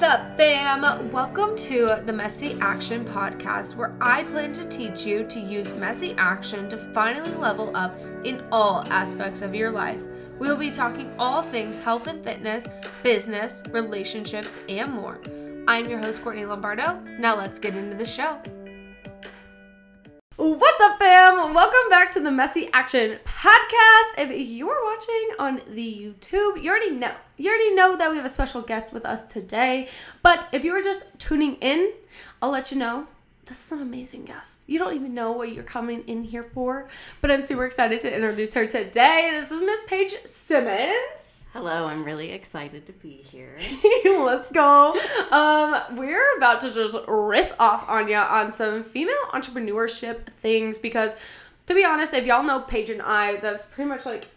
What's up, fam? Welcome to the Messy Action Podcast, where I plan to teach you to use messy action to finally level up in all aspects of your life. We will be talking all things health and fitness, business, relationships, and more. I'm your host, Courtney Lombardo. Now let's get into the show. What's up, fam? Welcome back to the Messy Action Podcast. If you're watching on the YouTube, you already know. You already know that we have a special guest with us today. But if you were just tuning in, I'll let you know this is an amazing guest. You don't even know what you're coming in here for, but I'm super excited to introduce her today. This is Miss Paige Simmons. Hello, I'm really excited to be here. Let's go. Um, we're about to just riff off Anya on some female entrepreneurship things because, to be honest, if y'all know Paige and I, that's pretty much like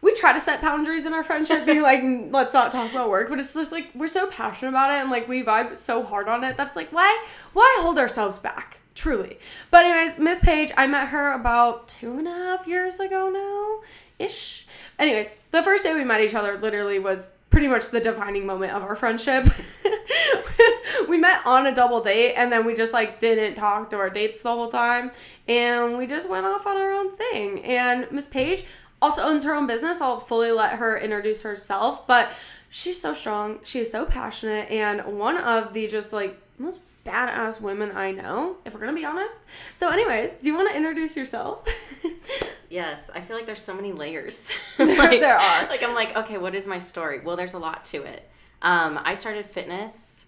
we try to set boundaries in our friendship, be like, let's not talk about work, but it's just like we're so passionate about it and like we vibe so hard on it that's like why why hold ourselves back? Truly. But anyways, Miss Paige, I met her about two and a half years ago now. Ish. Anyways, the first day we met each other literally was pretty much the defining moment of our friendship. we met on a double date and then we just like didn't talk to our dates the whole time and we just went off on our own thing. And Miss Paige also owns her own business. I'll fully let her introduce herself, but she's so strong. She is so passionate and one of the just like most badass women I know, if we're gonna be honest. So, anyways, do you want to introduce yourself? yes, I feel like there's so many layers. like, there are. Like I'm like, okay, what is my story? Well, there's a lot to it. Um, I started fitness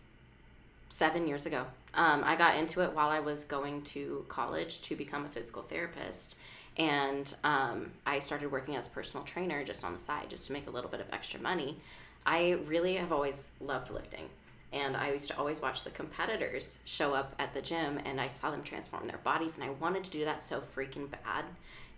seven years ago. Um, I got into it while I was going to college to become a physical therapist. And um, I started working as a personal trainer just on the side, just to make a little bit of extra money. I really have always loved lifting and I used to always watch the competitors show up at the gym and I saw them transform their bodies and I wanted to do that so freaking bad.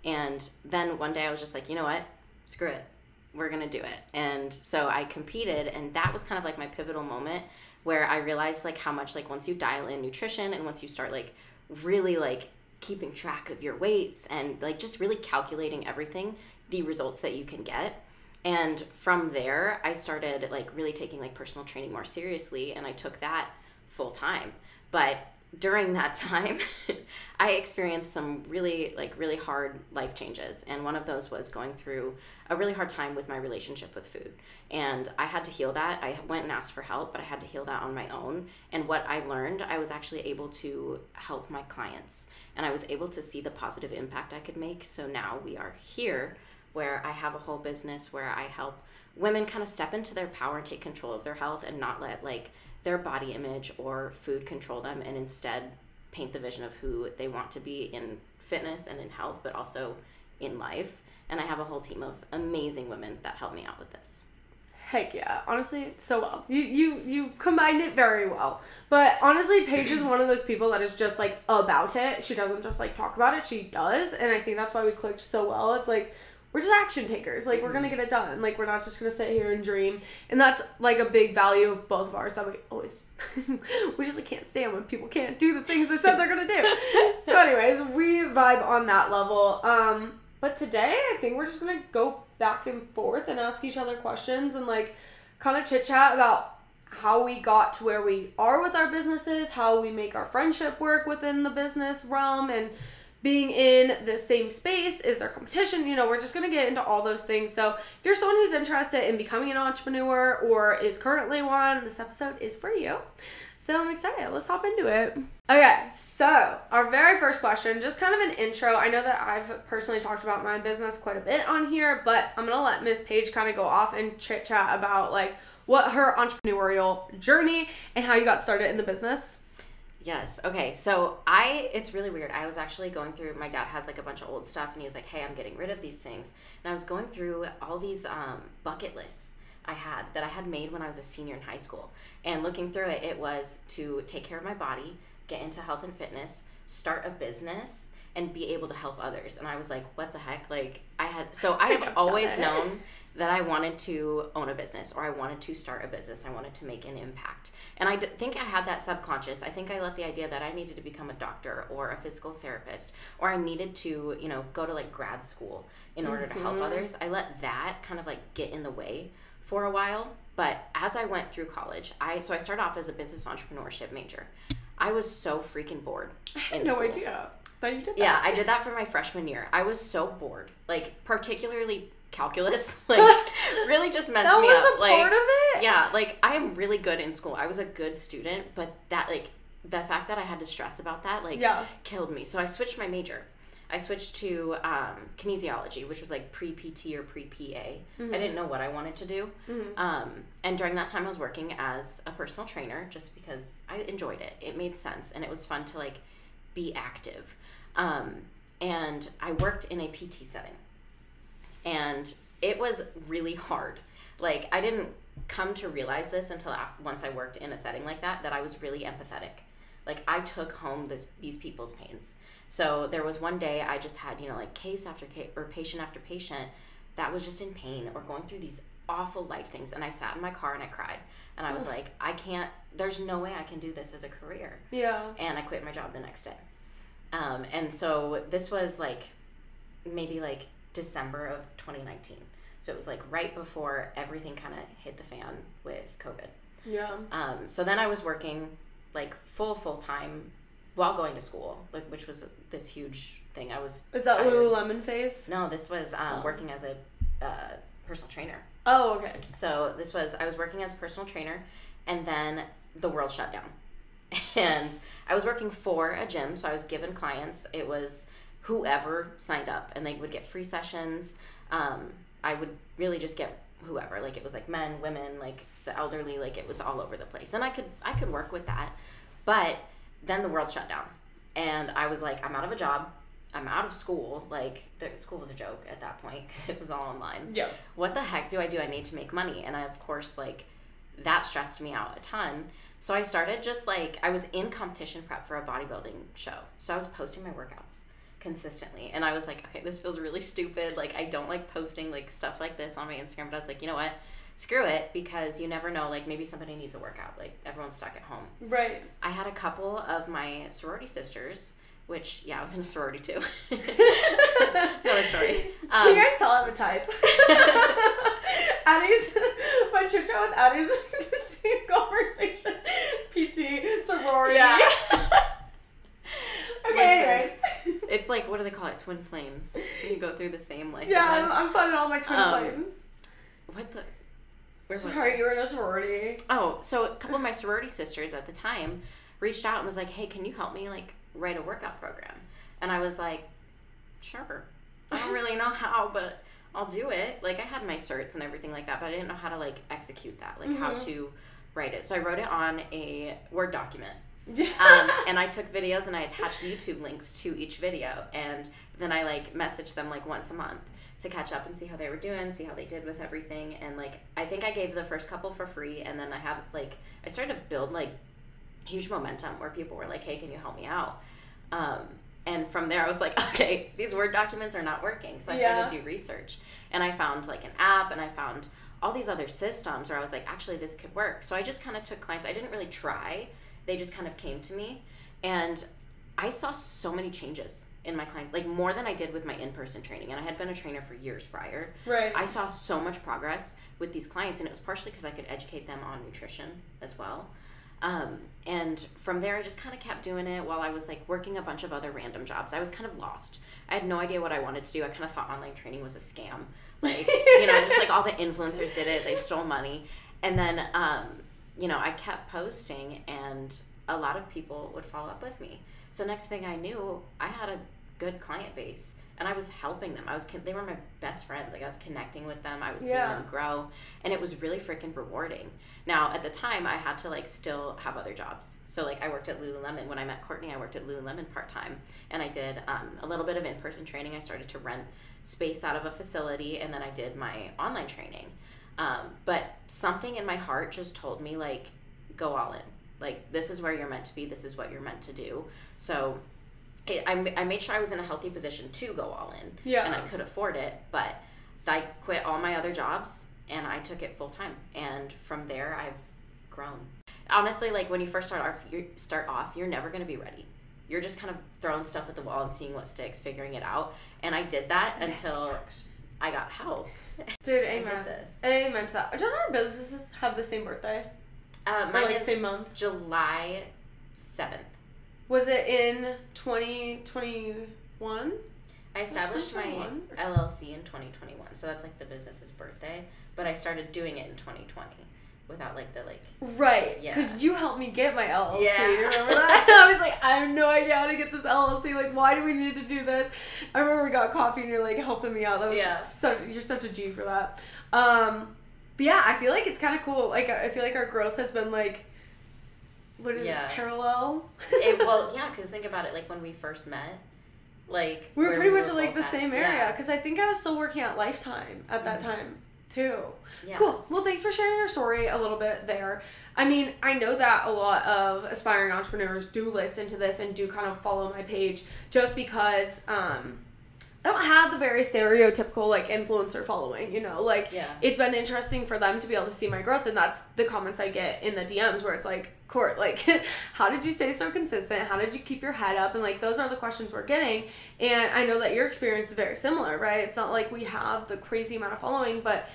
And then one day I was just like, you know what? Screw it. We're going to do it. And so I competed and that was kind of like my pivotal moment where I realized like how much like once you dial in nutrition and once you start like really like keeping track of your weights and like just really calculating everything, the results that you can get and from there i started like really taking like personal training more seriously and i took that full time. But during that time i experienced some really like really hard life changes. And one of those was going through a really hard time with my relationship with food. And i had to heal that. I went and asked for help but i had to heal that on my own. And what i learned i was actually able to help my clients. And i was able to see the positive impact i could make. So now we are here where I have a whole business where I help women kind of step into their power and take control of their health and not let like their body image or food control them and instead paint the vision of who they want to be in fitness and in health but also in life and I have a whole team of amazing women that help me out with this. Heck yeah, honestly, so well. You you you combined it very well. But honestly, Paige is one of those people that is just like about it. She doesn't just like talk about it; she does, and I think that's why we clicked so well. It's like we're just action takers. Like, we're gonna get it done. Like, we're not just gonna sit here and dream. And that's like a big value of both of ours that we always, we just like, can't stand when people can't do the things they said they're gonna do. so, anyways, we vibe on that level. Um, but today, I think we're just gonna go back and forth and ask each other questions and like kind of chit chat about how we got to where we are with our businesses, how we make our friendship work within the business realm, and being in the same space? Is there competition? You know, we're just going to get into all those things. So, if you're someone who's interested in becoming an entrepreneur or is currently one, this episode is for you. So, I'm excited. Let's hop into it. Okay, so our very first question, just kind of an intro. I know that I've personally talked about my business quite a bit on here, but I'm to let Miss Paige kind of go off and chit chat about like what her entrepreneurial journey and how you got started in the business Yes. Okay. So I, it's really weird. I was actually going through. My dad has like a bunch of old stuff, and he was like, "Hey, I'm getting rid of these things." And I was going through all these um, bucket lists I had that I had made when I was a senior in high school, and looking through it, it was to take care of my body, get into health and fitness, start a business, and be able to help others. And I was like, "What the heck?" Like I had. So I have always known that I wanted to own a business or I wanted to start a business. I wanted to make an impact. And I d- think I had that subconscious. I think I let the idea that I needed to become a doctor or a physical therapist or I needed to, you know, go to like grad school in order mm-hmm. to help mm-hmm. others. I let that kind of like get in the way for a while. But as I went through college, I so I started off as a business entrepreneurship major. I was so freaking bored. I had no school. idea that you did that. Yeah, I did that for my freshman year. I was so bored, like particularly calculus, like really just messed that me was up. a like, part of it. yeah, like I am really good in school. I was a good student, but that like the fact that I had to stress about that like Yeah. killed me. So I switched my major. I switched to um, kinesiology, which was like pre PT or pre PA. Mm-hmm. I didn't know what I wanted to do. Um, and during that time, I was working as a personal trainer just because I enjoyed it. It made sense and it was fun to like be active. Um, and I worked in a PT setting and it was really hard. Like I didn't come to realize this until after, once I worked in a setting like that that I was really empathetic. Like I took home this these people's pains. So there was one day I just had you know like case after case or patient after patient that was just in pain or going through these awful life things, and I sat in my car and I cried, and I was like, I can't. There's no way I can do this as a career Yeah. and I quit my job the next day. Um, and so this was like maybe like December of 2019. So it was like right before everything kind of hit the fan with COVID. Yeah. Um, so then I was working like full full time while going to school, like which was this huge thing. I was Is that tired. Lululemon face? No, this was um, Oh. working as a uh, personal trainer. Oh, okay. So this was I was working as a personal trainer, and then the world shut down, and I was working for a gym. So I was given clients. It was whoever signed up, and they would get free sessions. Um, I would really just get whoever. Like it was like men, women, like the elderly. Like it was all over the place, and I could I could work with that, but then the world shut down, and I was like I'm out of a job. I'm out of school. Like the school was a joke at that point because it was all online Yeah. what the heck do I do? I need to make money. And I, of course, like, that stressed me out a ton. So I started just like, I was in competition prep for a bodybuilding show. So I was posting my workouts consistently. And I was like, okay, this feels really stupid. Like, I don't like posting like stuff like this on my Instagram. But I was like, you know what? Screw it because you never know. Like, maybe somebody needs a workout. Like, everyone's stuck at home. Right. I had a couple of my sorority sisters, which, yeah, I was in a sorority too. Another story. Can you Um, guys tell I'm a type? Addie's my chit chat with Addie's the same conversation. PT, sorority. Yeah. Okay, Listen. anyways. It's like what do they call it? Twin flames. You go through the same like. Yeah, I'm, events. I'm finding all my twin Um, flames. What the? Where Sorry, I? you were in a sorority. Oh, so a couple of my sorority sisters at the time reached out and was like, "Hey, can you help me like write a workout program?" And I was like, "Sure." I don't really know how, but I'll do it. Like I had my certs and everything like that, but I didn't know how to like execute that, like how Mhm. to write it. So I wrote it on a Word document. Yeah. um, and I took videos and I attached YouTube links to each video, and then I like messaged them like once a month to catch up and see how they were doing, see how they did with everything, and like I think I gave the first couple for free, and then I had like I started to build like huge momentum where people were like, "Hey, can you help me out?" Um, and from there, I was like, "Okay, these Word documents are not working," so I Yeah. started to do research, and I found like an app, and I found all these other systems where I was like, actually, this could work. So I just kind of took clients. I didn't really try they just kind of came to me. And i saw so many changes in my client like more than i did with my in-person training. And i had been a trainer for years prior. Right. i saw so much progress with these clients and it was partially because i could educate them on nutrition as well. Um, and from there i just kind of kept doing it while i was like working a bunch of other random jobs. I was kind of lost. I had no idea what i wanted to do. I kind of thought online training was a scam. Like you know just like all the influencers did it. They stole money. And then um, you know i kept posting and a lot of people would follow up with me. So next thing i knew i had a good client base and i was helping them. I was they were my best friends. Like i was connecting with them. I was seeing Yeah. them grow and it was really freaking rewarding. Now at the time i had to like still have other jobs. So like i worked at lululemon. When i met courtney i worked at lululemon part-time and i did um, a little bit of in-person training. I started to rent space out of a facility and then i did my online training um, but something in my heart just told me like go all in. Like this is where you're meant to be. This is what you're meant to do. So it, I, I made sure i was in a healthy position to go all in. Yeah. and i could afford it but i quit all my other jobs and i took it full time. And from there i've grown. Honestly like when you first start off you start off you're never going to be ready. You're just kind of throwing stuff at the wall and seeing what sticks figuring it out. And i did that until I got help. Dude, I amen. did this. Amen to that. Don't our businesses have the same birthday? Uh, or mine like is same month? July seventh. Was it in 2021? I established my LLC in 2021, so that's like the business's birthday. But I started doing it in 2020 without like the like. Right. Yeah. Because you helped me get my LLC. Yeah. Remember that? I was like, I have no idea how to get this LLC. Like, why do we need to do this? I remember we got coffee and you're like helping me out. That was Yeah. so, you're such a G for that. Um, but yeah, I feel like it's kind of cool. Like, I feel like our growth has been like, what is Yeah. it, parallel? It, well, yeah, because think about it. Like when we first met, like we were pretty we much in like the at- same area. Yeah. Because I think I was still working at Lifetime at that Mhm. time too. yeah. Cool. Well, thanks for sharing your story a little bit there. I mean, I know that a lot of aspiring entrepreneurs do listen to this and do kind of follow my page just because um, I don't have the very stereotypical like influencer following, you know, like Yeah. it's been interesting for them to be able to see my growth and that's the comments I get in the DMs where it's like, Court, like how did you stay so consistent? How did you keep your head up? And like those are the questions we're getting. And I know that your experience is very similar, right? It's not like we have the crazy amount of following, but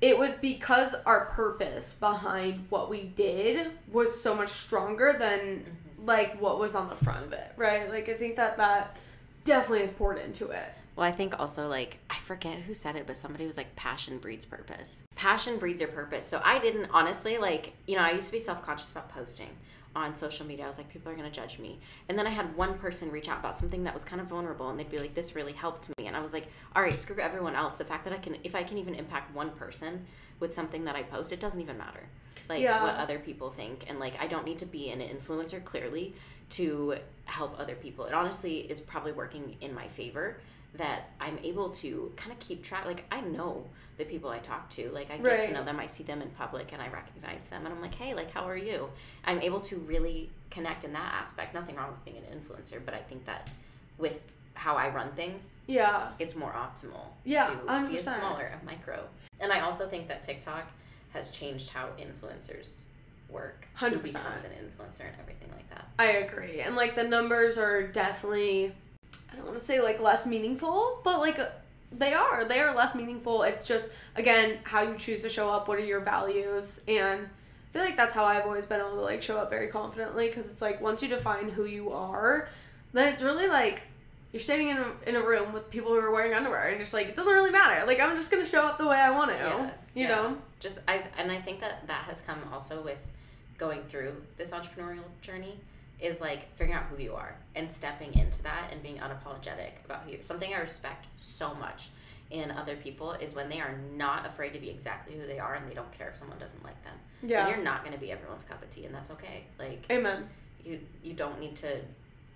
it was because our purpose behind what we did was so much stronger than Mm-hmm. like what was on the front of it, right? Like I think that that definitely is poured into it. Well, I think also like I forget who said it, but somebody was like passion breeds purpose. Passion breeds your purpose. So I didn't honestly like, you know, I used to be self-conscious about posting on social media. I was like people are going to judge me. And then I had one person reach out about something that was kind of vulnerable and they'd be like this really helped me. And I was like, "All right, screw everyone else. The fact that I can if I can even impact one person with something that I post, it doesn't even matter." Like Yeah. what other people think and like I don't need to be an influencer clearly to help other people. It honestly is probably working in my favor that I'm able to kind of keep track. Like I know the people I talk to. Like I get Right. to know them. I see them in public and I recognize them. And I'm like, hey, like how are you? I'm able to really connect in that aspect. Nothing wrong with being an influencer, but I think that with how I run things, Yeah. it's more optimal Yeah, to be a smaller, a micro. And I also think that TikTok has changed how influencers work. 100%. becomes an influencer and everything like that. I agree. And like the numbers are definitely I don't want to say like less meaningful, but like they are. They are less meaningful. It's just again how you choose to show up, what are your values and I feel like that's how I've always been able to like show up very confidently because it's like once you define who you are, then it's really like you're sitting in a, in a room with people who are wearing underwear and it's like it doesn't really matter. Like I'm just to show up the way I want to. Yeah, you yeah. know? just I and I think that that has come also with going through this entrepreneurial journey is like figuring out who you are and stepping into that and being unapologetic about who you something I respect so much in other people is when they are not afraid to be exactly who they are and they don't care if someone doesn't like them because Yeah. you're not going to be everyone's cup of tea and that's okay like Amen. you you don't need to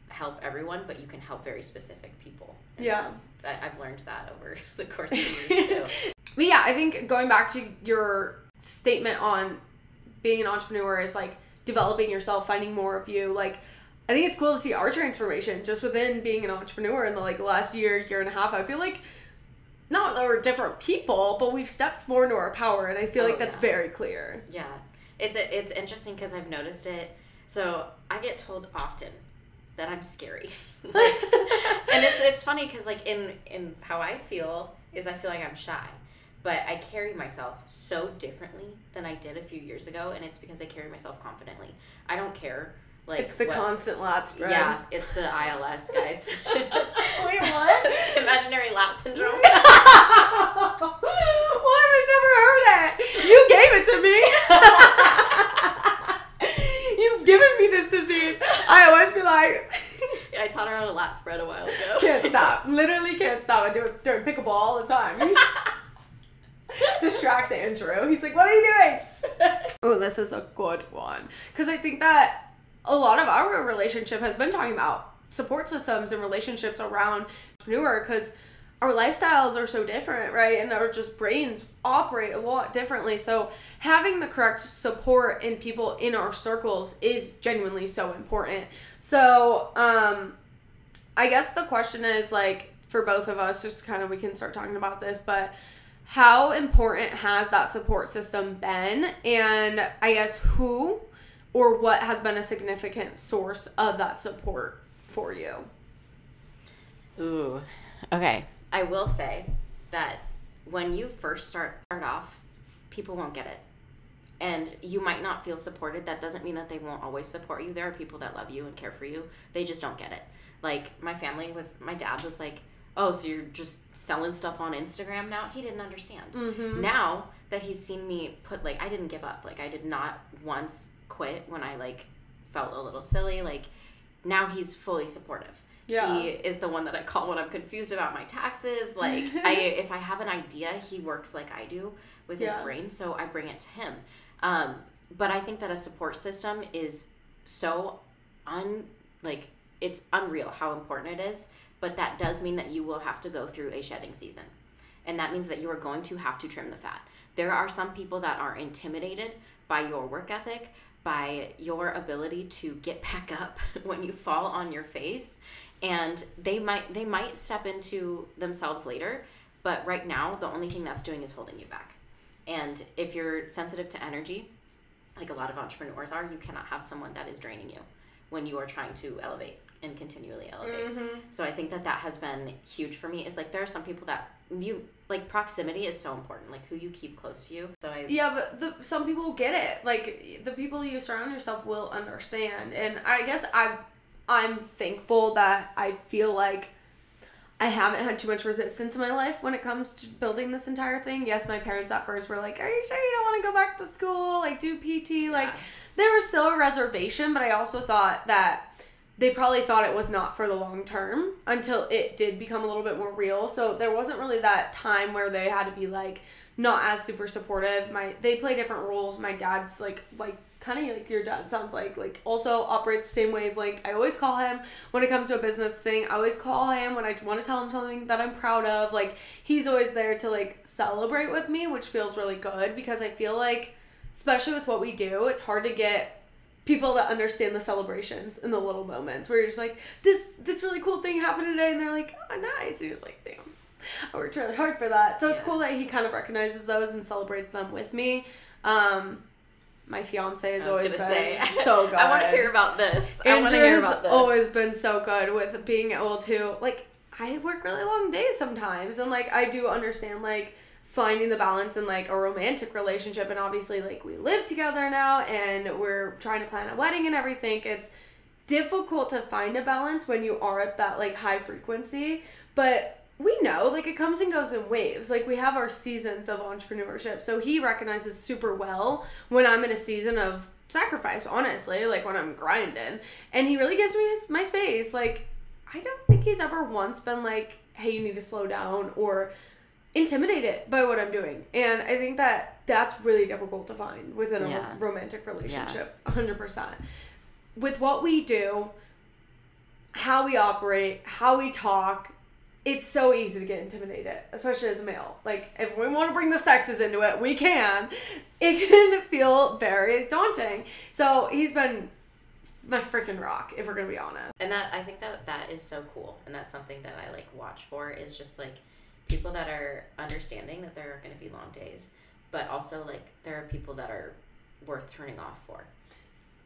help everyone but you can help very specific people And Yeah. I, I've learned that over the course of the years too But yeah, I think going back to your statement on being an entrepreneur is like developing yourself, finding more of you. Like, I think it's cool to see our transformation just within being an entrepreneur in the like last year, year and a half. I feel like not that we're different people, but we've stepped more into our power, and I feel Oh, like that's yeah. very clear. Yeah, it's it's interesting because I've noticed it. So I get told often that I'm scary, and it's it's funny because like in in how I feel is I feel like I'm shy, but I carry myself so differently than I did a few years ago, and it's because I carry myself confidently. I don't care. Like it's the what- constant lat spread. Yeah, it's the ILS guys. Wait, what? Imaginary lat syndrome. what? I've never heard it. You gave it to me. You've given me this disease. I always be like, I taught her how to lat spread a while ago. can't stop. Literally can't stop. I do it during pickleball all the time. Andrew. He's like, what are you doing? Oh, this is a good one. Because I think that a lot of our relationship has been talking about support systems and relationships around entrepreneur because our lifestyles are so different, right? And our just brains operate a lot differently. So having the correct support and people in our circles is genuinely so important. So, um, I guess the question is like for both of us, just kind of we can start talking about this, but how important has that support system been? And I guess who or what has been a significant source of that support for you? Ooh. Okay. I will say that when you first start start off, people won't get it. And you might not feel supported. That doesn't mean that they won't always support you. There are people that love you and care for you. They just don't get it. Like my family was my dad was like, "Oh, so you're just selling stuff on Instagram now?" He didn't understand. Mm-hmm. Now that he's seen me put like I didn't give up. Like I did not once quit when I like felt a little silly. Like now he's fully supportive. Yeah. He is the one that I call when I'm confused about my taxes. Like I if I have an idea, he works like I do with Yeah. his brain, so I bring it to him. Um, but I think that a support system is so un like it's unreal how important it is. But that does mean that you will have to go through a shedding season. And that means that you are going to have to trim the fat. There are some people that are intimidated by your work ethic, by your ability to get back up when you fall on your face, and they might they might step into themselves later, but right now the only thing that's doing is holding you back. And if you're sensitive to energy, like a lot of entrepreneurs are, you cannot have someone that is draining you when you are trying to elevate and continually elevate. Mm-hmm. So I think that that has been huge for me. Is like there are some people that you like proximity is so important, like who you keep close to you. So I Yeah, but the, some people get it. Like the people you surround yourself will understand, and I guess I I'm thankful that I feel like I haven't had too much resistance in my life when it comes to building this entire thing. Yes, my parents at first were like, "Are you sure you don't want to go back to school? Like do PT?" Like there was still a reservation, but I also thought that they probably thought it was not for the long term until it did become a little bit more real. So there wasn't really that time where they had to be like not as super supportive. My they play different roles. My dad's like like kind of like your dad sounds like like also operates the same wavelength. I always call him when it comes to a business thing. I always call him when I want to tell him something that I'm proud of. Like he's always there to like celebrate with me, which feels really good because I feel like especially with what we do, it's hard to get people that understand the celebrations and the little moments where you're just like this this really cool thing happened today. And they're like oh nice. And you're just like damn I worked really hard for that. So it's cool that he kind of recognizes those and celebrates them with me. Um my fiance has I was always been say so good I want to hear about this. I want to Andrew hear has about this. always been so good with being able to like I work really long days sometimes. And like I do understand like finding the balance in like a romantic relationship and obviously like we live together now and we're trying to plan a wedding and everything it's difficult to find a balance when you are at that like high frequency but we know like it comes and goes in waves like we have our seasons of entrepreneurship so he recognizes super well when i'm in a season of sacrifice honestly like when i'm grinding and he really gives me his, my space like i don't think he's ever once been like hey you need to slow down or intimidated by what i'm doing and i think that that's really difficult to find within a Yeah. romantic relationship 100% with what we do how we operate how we talk it's so easy to get intimidated, especially as a male. Like, if we want to bring the sexes into it, we can. It can feel very daunting. So he's been my freaking rock, if we're gonna be honest. and that I think that that is so cool, and that's something that I like watch for is just like people that are understanding that there are going to be long days, but also like there are people that are worth turning off for.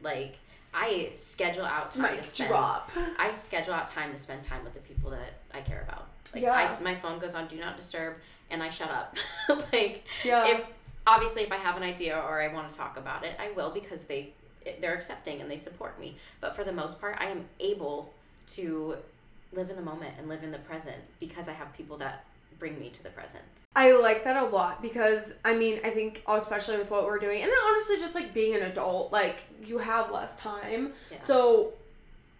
Like I schedule out time to spend. drop. I schedule out time to spend time with the people that I care about. Like Yeah. I, my phone goes on do not disturb, and I shut up. like Yeah. if obviously if I have an idea or I want to talk about it, I will because they they're accepting and they support me. But for the most part, I am able to live in the moment and live in the present because I have people that bring me to the present. I like that a lot because I mean I think especially with what we're doing and then honestly just like being an adult like you have less time Yeah. so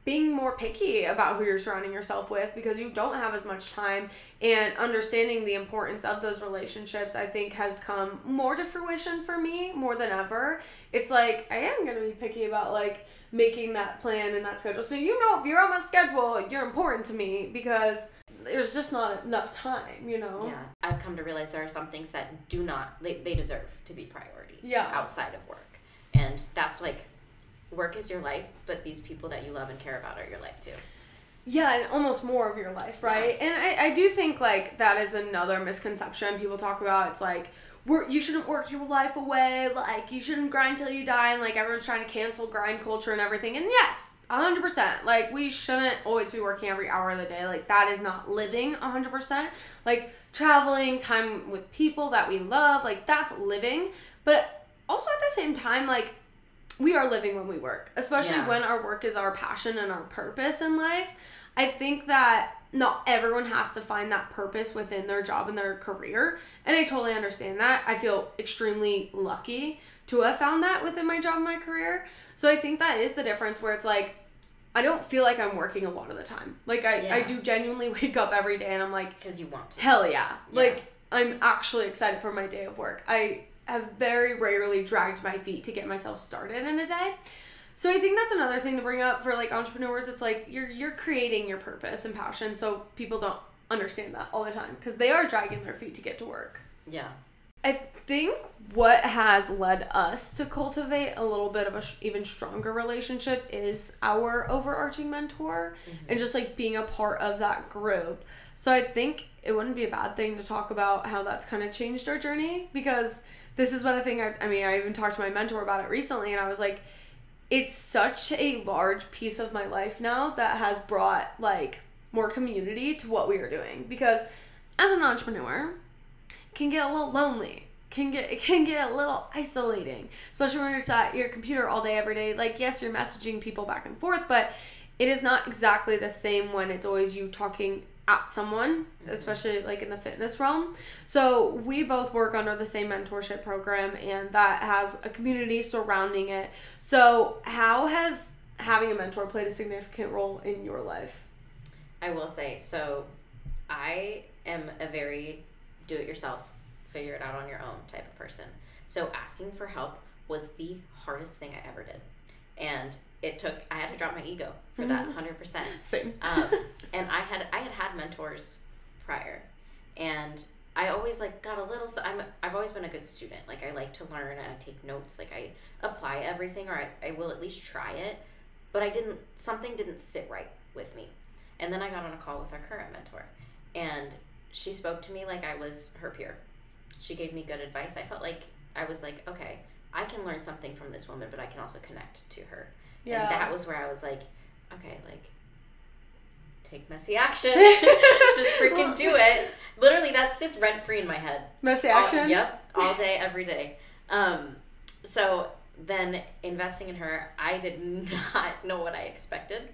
being more picky about who you're surrounding yourself with because you don't have as much time and understanding the importance of those relationships I think has come more to fruition for me more than ever it's like I am going to be picky about like making that plan and that schedule so you know if you're on my schedule you're important to me because there's just not enough time you know Yeah, I've come to realize there are some things that do not they, they deserve to be priority. Yeah. outside of work, and that's like work is your life, but these people that you love and care about are your life too. Yeah, and almost more of your life, right? And I, I do think like that is another misconception people talk about. It's like work you shouldn't work your life away, like you shouldn't grind till you die, and like everyone's trying to cancel grind culture and everything. And yes, hundred percent. Like we shouldn't always be working every hour of the day. Like that is not living hundred percent. Like traveling, time with people that we love, like that's living. But also at the same time, like we are living when we work, especially Yeah. when our work is our passion and our purpose in life. I think that not everyone has to find that purpose within their job and their career. And I totally understand that. I feel extremely lucky to have found that within my job and my career. So I think that is the difference where it's like, I don't feel like I'm working a lot of the time. Like, I, I do genuinely wake up every day and I'm like, Because you want to. hell yeah. Yeah. Like, I'm actually excited for my day of work. I have very rarely dragged my feet to get myself started in a day. So I think that's another thing to bring up for like entrepreneurs. It's like you're you're creating your purpose and passion, so people don't understand that all the time because they are dragging their feet to get to work. Yeah. I think what has led us to cultivate a little bit of a sh- even stronger relationship is our overarching mentor mm-hmm. and just like being a part of that group. So I think it wouldn't be a bad thing to talk about how that's kind of changed our journey because this is one thing I, I mean, I even talked to my mentor about it recently and I was like, it's such a large piece of my life now that has brought like more community to what we are doing because as an entrepreneur can get a little lonely can get it can get a little isolating especially when you're at your computer all day every day. Like yes you're messaging people back and forth but it is not exactly the same when it's always you talking at someone mm-hmm. especially like in the fitness realm. So we both work under the same mentorship program and that has a community surrounding it. So how has having a mentor played a significant role in your life? I will say, so I am a very do it yourself, figure it out on your own type of person. So asking for help was the hardest thing I ever did. And it took I had to drop my ego for that 100%. same um, and I had I had had mentors prior, and I always like got a little. So I'm I've always been a good student. Like I like to learn and I take notes. Like I apply everything, or I, I will at least try it. But I didn't. Something didn't sit right with me, and then I got on a call with our current mentor, and she spoke to me like I was her peer. She gave me good advice. I felt like I was like, okay, I can learn something from this woman, but I can also connect to her. yeah And that was where I was like, okay, like take messy action. Just freaking do it. Literally that sits rent free in my head. messy All- action yep. All day, every day. Um so then investing in her, I did not know what I expected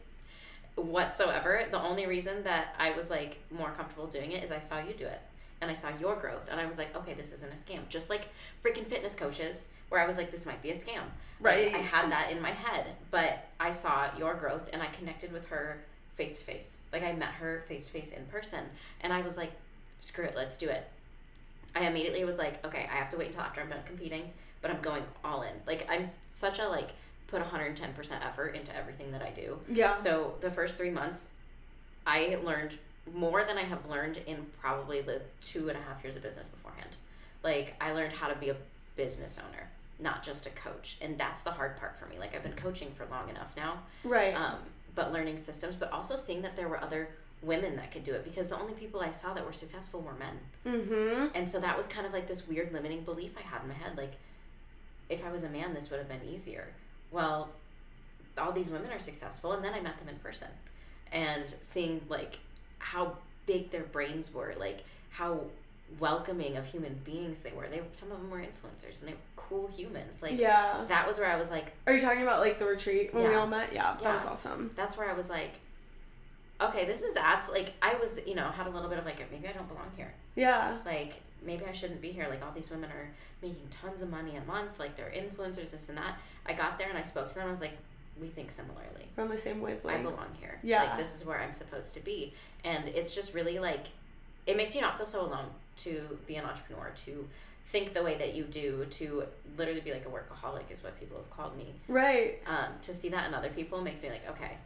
whatsoever. The only reason that I was like more comfortable doing it is I saw you do it. And I saw your growth and I was like, okay, this isn't a scam. Just like freaking fitness coaches, where I was like, this might be a scam. Like, Right. I had that in my head, but I saw your growth and I connected with her face to face. Like I met her face to face in person, and I was like, screw it, let's do it. I immediately was like, okay, I have to wait until after I'm done competing, but I'm going all in. Like I'm such a like put 110% effort into everything that I do. yeah So the first three months, I learned more than I have learned in probably the two and a half years of business beforehand. Like I learned how to be a business owner, not just a coach, and that's the hard part for me. Like I've been coaching for long enough now, right um, but learning systems, but also seeing that there were other women that could do it because the only people I saw that were successful were men. mm-hmm And so that was kind of like this weird limiting belief I had in my head. Like, if I was a man, this would have been easier. Well, all these women are successful, and then I met them in person, and seeing like how big their brains were, like how welcoming of human beings they were. They some of them were influencers, and they were cool humans. Like yeah that was where I was like, Are you talking about like the retreat when we all met? Yeah, that Yeah. was awesome. that's where I was like, okay, this is absolutely like I was, you know, had a little bit of like maybe I don't belong here. Yeah. like maybe I shouldn't be here. Like all these women are making tons of money a month. Like they're influencers, this and that. I got there and I spoke to them. I was like, we think similarly. We're on the same way. I belong here. Yeah. Like this is where I'm supposed to be. And it's just really like, it makes you not feel so alone to be an entrepreneur, to think the way that you do, to literally be like a workaholic is what people have called me. Right. Um, to see that in other people makes me like, okay,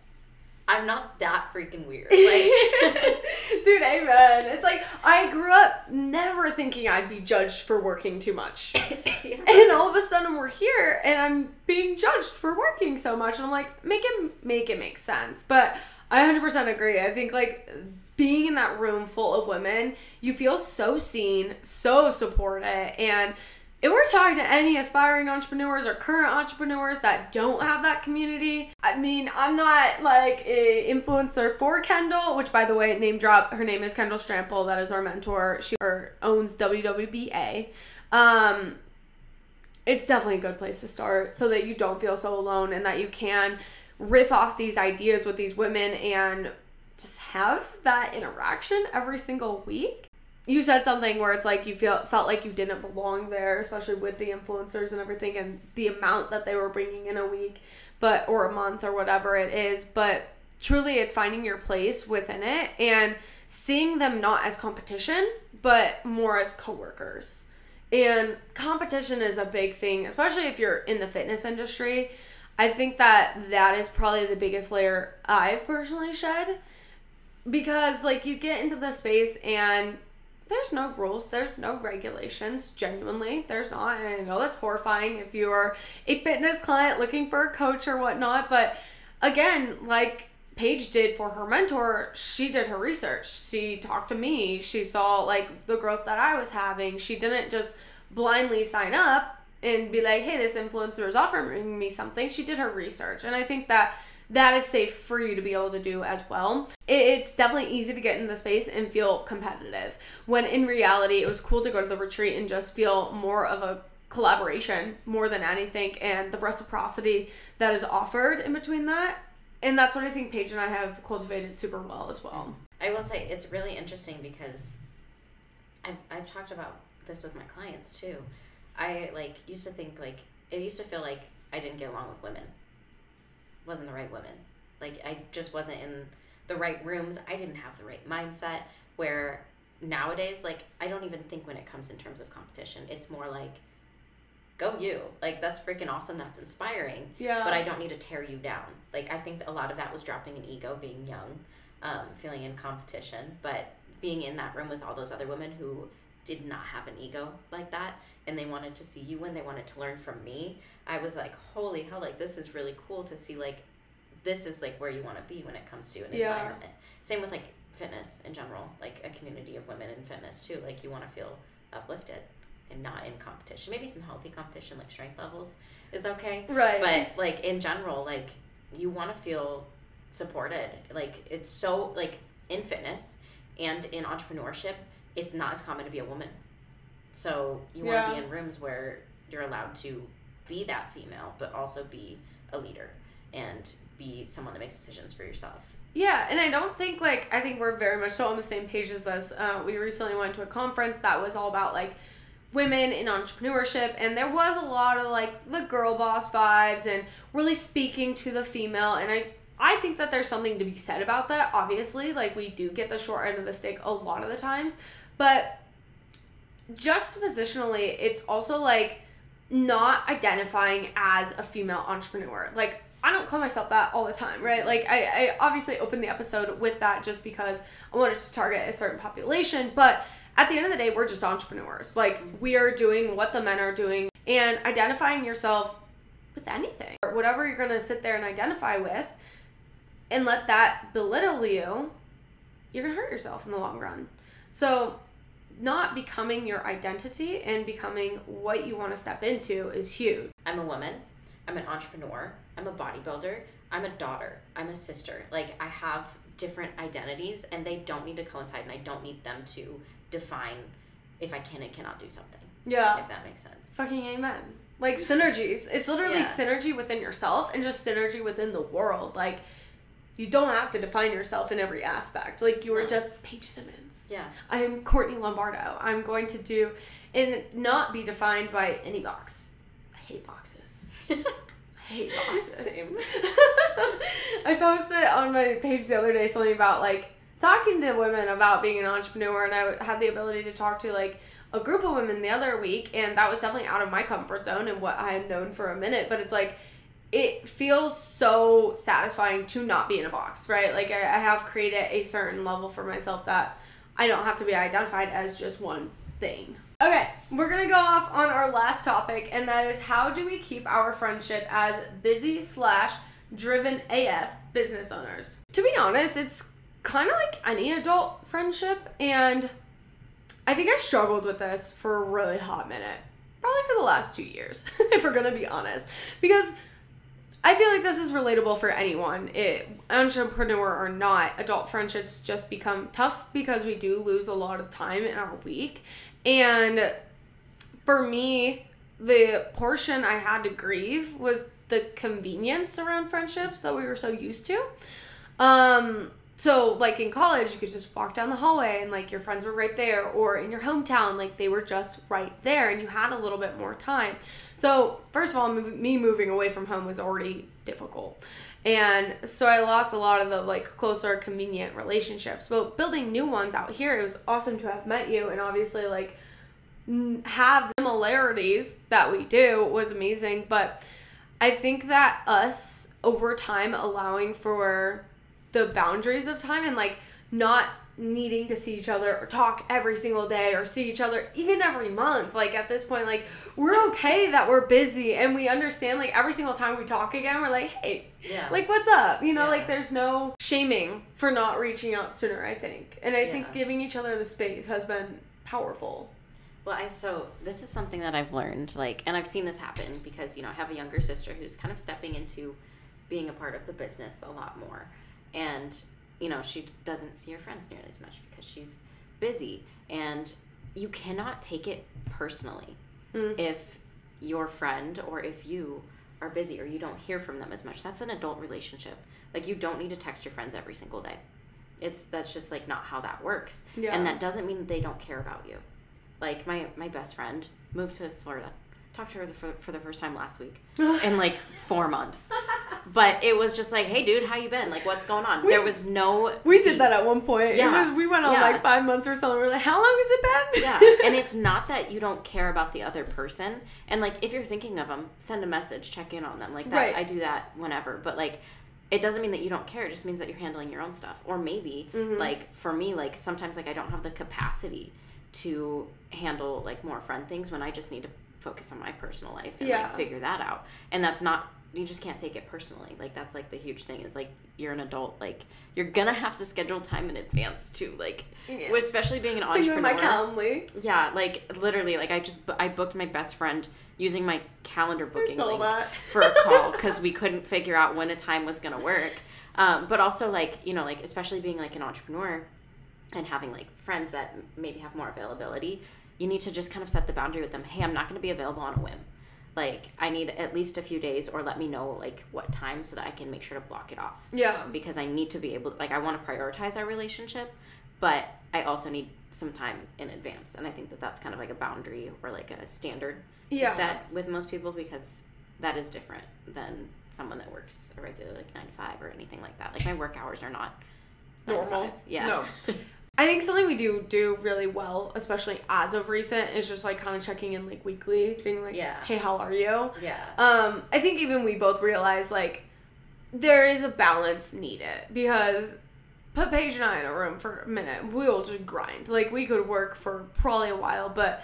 I'm not that freaking weird. Like, Dude, amen. It's like I grew up never thinking I'd be judged for working too much. yeah. And all of a sudden we're here and I'm being judged for working so much. And I'm like, make it make it make sense. But I 100% agree. I think like being in that room full of women, you feel so seen, so supported, and if we're talking to any aspiring entrepreneurs or current entrepreneurs that don't have that community, I mean, I'm not like a influencer for Kendall, which by the way, name drop, her name is Kendall Strample. That is our mentor. She owns WWBA. Um, it's definitely a good place to start so that you don't feel so alone and that you can riff off these ideas with these women and just have that interaction every single week you said something where it's like you feel felt like you didn't belong there, especially with the influencers and everything, and the amount that they were bringing in a week, but or a month or whatever it is. But truly, it's finding your place within it and seeing them not as competition, but more as coworkers. And competition is a big thing, especially if you're in the fitness industry. I think that that is probably the biggest layer I've personally shed because like you get into the space and there's no rules, there's no regulations, genuinely. There's not. And I know that's horrifying if you are a fitness client looking for a coach or whatnot. But again, like Paige did for her mentor, she did her research. She talked to me. She saw like the growth that I was having. She didn't just blindly sign up and be like, hey, this influencer is offering me something. She did her research. And I think that that is safe for you to be able to do as well. It's definitely easy to get in the space and feel competitive when in reality it was cool to go to the retreat and just feel more of a collaboration more than anything and the reciprocity that is offered in between that. And that's what I think Paige and I have cultivated super well as well. I will say it's really interesting because I've, I've talked about this with my clients too. I like used to think like it used to feel like I didn't get along with women wasn't the right woman. Like I just wasn't in the right rooms. I didn't have the right mindset. Where nowadays, like I don't even think when it comes in terms of competition, it's more like go you. Like that's freaking awesome. That's inspiring. Yeah. But I don't need to tear you down. Like I think a lot of that was dropping an ego, being young, um, feeling in competition, but being in that room with all those other women who did not have an ego like that and they wanted to see you when they wanted to learn from me i was like holy hell like this is really cool to see like this is like where you want to be when it comes to an yeah. environment. Same with like fitness in general like a community of women in fitness too like you want to feel uplifted and not in competition. Maybe some healthy competition like strength levels is okay right. but like in general like you want to feel supported. Like it's so like in fitness and in entrepreneurship it's not as common to be a woman. So you want to be in rooms where you're allowed to be that female, but also be a leader and be someone that makes decisions for yourself. Yeah, and I don't think like I think we're very much so on the same page as this. Uh, we recently went to a conference that was all about like women in entrepreneurship, and there was a lot of like the girl boss vibes and really speaking to the female. And I I think that there's something to be said about that. Obviously, like we do get the short end of the stick a lot of the times, but juxtapositionally, it's also like not identifying as a female entrepreneur. Like, I don't call myself that all the time, right? Like, I, I obviously opened the episode with that just because I wanted to target a certain population, but at the end of the day, we're just entrepreneurs. Like, we are doing what the men are doing and identifying yourself with anything or whatever you're going to sit there and identify with and let that belittle you, you're going to hurt yourself in the long run. So, not becoming your identity and becoming what you want to step into is huge. I'm a woman. I'm an entrepreneur. I'm a bodybuilder. I'm a daughter. I'm a sister. Like I have different identities and they don't need to coincide and I don't need them to define if I can and cannot do something. Yeah. If that makes sense. Fucking amen. Like synergies. It's literally yeah. synergy within yourself and just synergy within the world. Like you don't have to define yourself in every aspect. Like you are no. just Paige Simmons. Yeah. I am Courtney Lombardo. I'm going to do and not be defined by any box. I hate boxes. I hate boxes. Same. I posted on my page the other day something about like talking to women about being an entrepreneur and I had the ability to talk to like a group of women the other week and that was definitely out of my comfort zone and what I had known for a minute, but it's like it feels so satisfying to not be in a box, right? Like I, I have created a certain level for myself that I don't have to be identified as just one thing. Okay, we're gonna go off on our last topic, and that is how do we keep our friendship as busy slash driven AF business owners? To be honest, it's kind of like any adult friendship, and I think I struggled with this for a really hot minute. probably for the last two years, if we're gonna be honest. Because I feel like this is relatable for anyone, it, entrepreneur or not. Adult friendships just become tough because we do lose a lot of time in our week. And for me, the portion I had to grieve was the convenience around friendships that we were so used to. Um, so like in college, you could just walk down the hallway and like your friends were right there, or in your hometown, like they were just right there, and you had a little bit more time. So first of all, me moving away from home was already difficult. And so I lost a lot of the like closer, convenient relationships. But building new ones out here, it was awesome to have met you, and obviously like have similarities that we do was amazing. But I think that us over time allowing for the boundaries of time and like not needing to see each other or talk every single day or see each other even every month like at this point like we're okay that we're busy and we understand like every single time we talk again we're like hey yeah. like what's up you know yeah. like there's no shaming for not reaching out sooner i think and i yeah. think giving each other the space has been powerful well i so this is something that i've learned like and i've seen this happen because you know i have a younger sister who's kind of stepping into being a part of the business a lot more and you know she doesn't see her friends nearly as much because she's busy. And you cannot take it personally mm. if your friend or if you are busy or you don't hear from them as much. That's an adult relationship. Like you don't need to text your friends every single day. It's that's just like not how that works. Yeah. and that doesn't mean they don't care about you. Like my my best friend moved to florida. Talked to her for, for the first time last week in like four months. But it was just like, hey, dude, how you been? Like, what's going on? We, there was no. We did that at one point. Yeah. Was, we went on yeah. like five months or something. We are like, how long has it been? Yeah. and it's not that you don't care about the other person. And like, if you're thinking of them, send a message, check in on them. Like that, right. I do that whenever. But like, it doesn't mean that you don't care. It just means that you're handling your own stuff. Or maybe, mm-hmm. like, for me, like, sometimes like I don't have the capacity to handle like more friend things when I just need to focus on my personal life and yeah. like figure that out. And that's not you just can't take it personally. Like that's like the huge thing is like you're an adult. Like you're gonna have to schedule time in advance too. Like yeah. especially being an entrepreneur. my Calendly. Yeah, like literally, like I just I booked my best friend using my calendar booking link that. for a call because we couldn't figure out when a time was gonna work. Um, but also like you know like especially being like an entrepreneur and having like friends that maybe have more availability you need to just kind of set the boundary with them. Hey, I'm not going to be available on a whim. Like I need at least a few days, or let me know like what time so that I can make sure to block it off. Yeah. Because I need to be able, like, I want to prioritize our relationship, but I also need some time in advance, and I think that that's kind of like a boundary or like a standard yeah. to set with most people because that is different than someone that works a regular like nine to five or anything like that. Like my work hours are not normal. Yeah. No. I think something we do do really well, especially as of recent, is just like kind of checking in like weekly, being like, yeah. "Hey, how are you?" Yeah. Um, I think even we both realize like there is a balance needed because put Paige and I in a room for a minute, we'll just grind. Like we could work for probably a while, but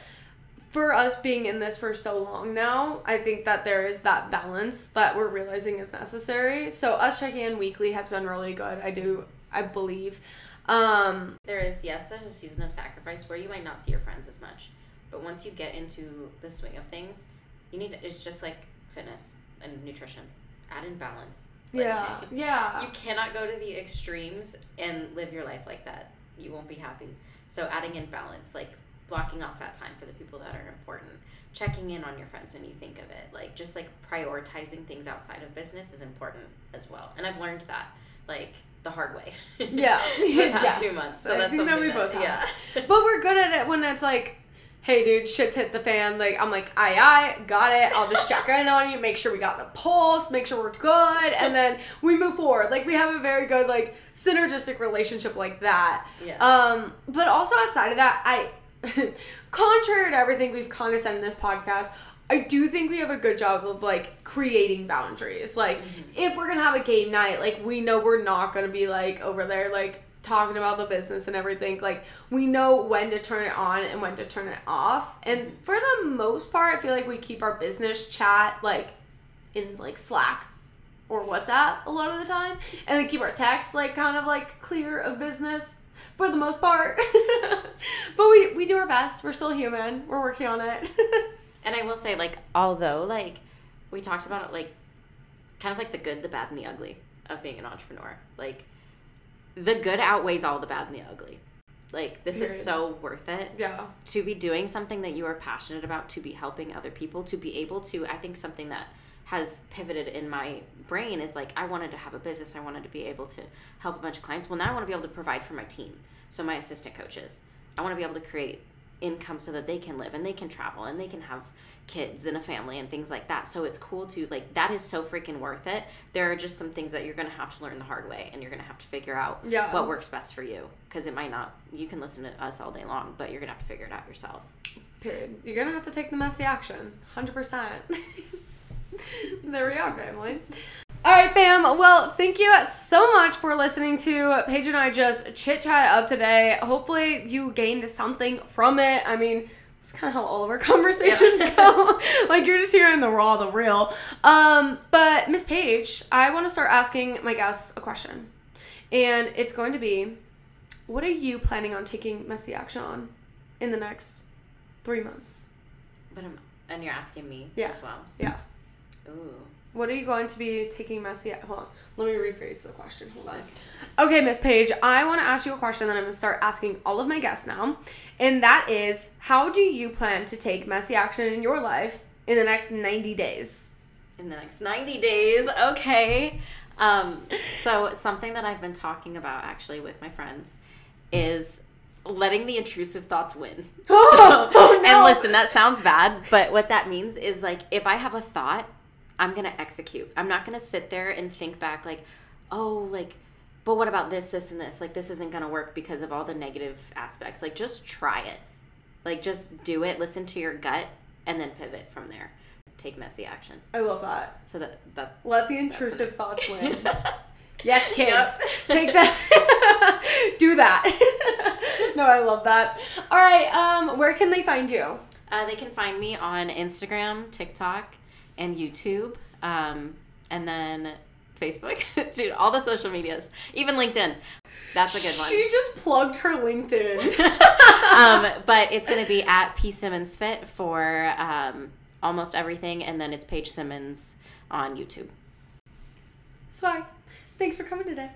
for us being in this for so long now, I think that there is that balance that we're realizing is necessary. So us checking in weekly has been really good. I do, I believe. Um, there is yes, there's a season of sacrifice where you might not see your friends as much, but once you get into the swing of things, you need it's just like fitness and nutrition. Add in balance. Like, yeah, yeah. You cannot go to the extremes and live your life like that. You won't be happy. So adding in balance, like blocking off that time for the people that are important, checking in on your friends when you think of it, like just like prioritizing things outside of business is important as well. And I've learned that, like the hard way. Yeah. the past yes. two months. So I that's something that we both have. Yeah. but we're good at it when it's like, hey dude, shit's hit the fan. Like I'm like, aye aye, got it. I'll just check in on you, make sure we got the pulse, make sure we're good, and then we move forward. Like we have a very good like synergistic relationship like that. Yeah. Um, but also outside of that, I contrary to everything we've kind of said in this podcast, I do think we have a good job of like creating boundaries. Like mm-hmm. if we're gonna have a game night, like we know we're not gonna be like over there like talking about the business and everything. Like we know when to turn it on and when to turn it off. And mm-hmm. for the most part, I feel like we keep our business chat like in like Slack or WhatsApp a lot of the time, and then keep our text like kind of like clear of business for the most part. but we we do our best. We're still human. We're working on it. And I will say, like, although, like, we talked about it, like, kind of like the good, the bad, and the ugly of being an entrepreneur. Like, the good outweighs all the bad and the ugly. Like, this is so worth it Yeah. to be doing something that you are passionate about, to be helping other people, to be able to, I think something that has pivoted in my brain is like, I wanted to have a business. I wanted to be able to help a bunch of clients. Well, now I want to be able to provide for my team. So, my assistant coaches. I want to be able to create income so that they can live and they can travel and they can have kids and a family and things like that. So it's cool to like that is so freaking worth it. There are just some things that you're going to have to learn the hard way and you're going to have to figure out Yeah. what works best for you because it might not you can listen to us all day long, but you're going to have to figure it out yourself. Period. You're gonna have to take the messy action. Hundred percent. There we are, family. All right, fam. Well, thank you so much for listening to Paige and I just chit chat up today. Hopefully, you gained something from it. I mean, it's kind of how all of our conversations go. like you're just hearing the raw, the real. Um, but Miss Paige, I want to start asking my guests a question, and it's going to be, what are you planning on taking messy action on in the next three months? But I'm, and you're asking me Yeah. as well. Yeah. Ooh. What are you going to be taking messy? Hold on. Let me rephrase the question. Hold on. Okay, Miss Paige, I want to ask you a question that I'm going to start asking all of my guests now. And that is how do you plan to take messy action in your life in the next 90 days? in the next 90 days. Okay. Um, so, something that I've been talking about actually with my friends is letting the intrusive thoughts win. Oh, oh, no. And listen, that sounds bad, but what that means is like if I have a thought, I'm going to execute. I'm not going to sit there and think back like, oh, like, but what about this, this, and this? Like, this isn't going to work because of all the negative aspects. Like, just try it. Like, just do it, listen to your gut, and then pivot from there. Take messy action. I love that. So that that Let the intrusive thoughts win. Yes, kids. Take that. Do that. no, I love that. All right. Um, where can they find you? uh, they can find me on Instagram, TikTok, and YouTube, um, and then Facebook. Dude, all the social medias, even LinkedIn. That's a good one. She just plugged her LinkedIn. um, but it's going to be at P Simmons Fit for um, almost everything, and then it's Paige Simmons on YouTube. Swag. Thanks for coming today.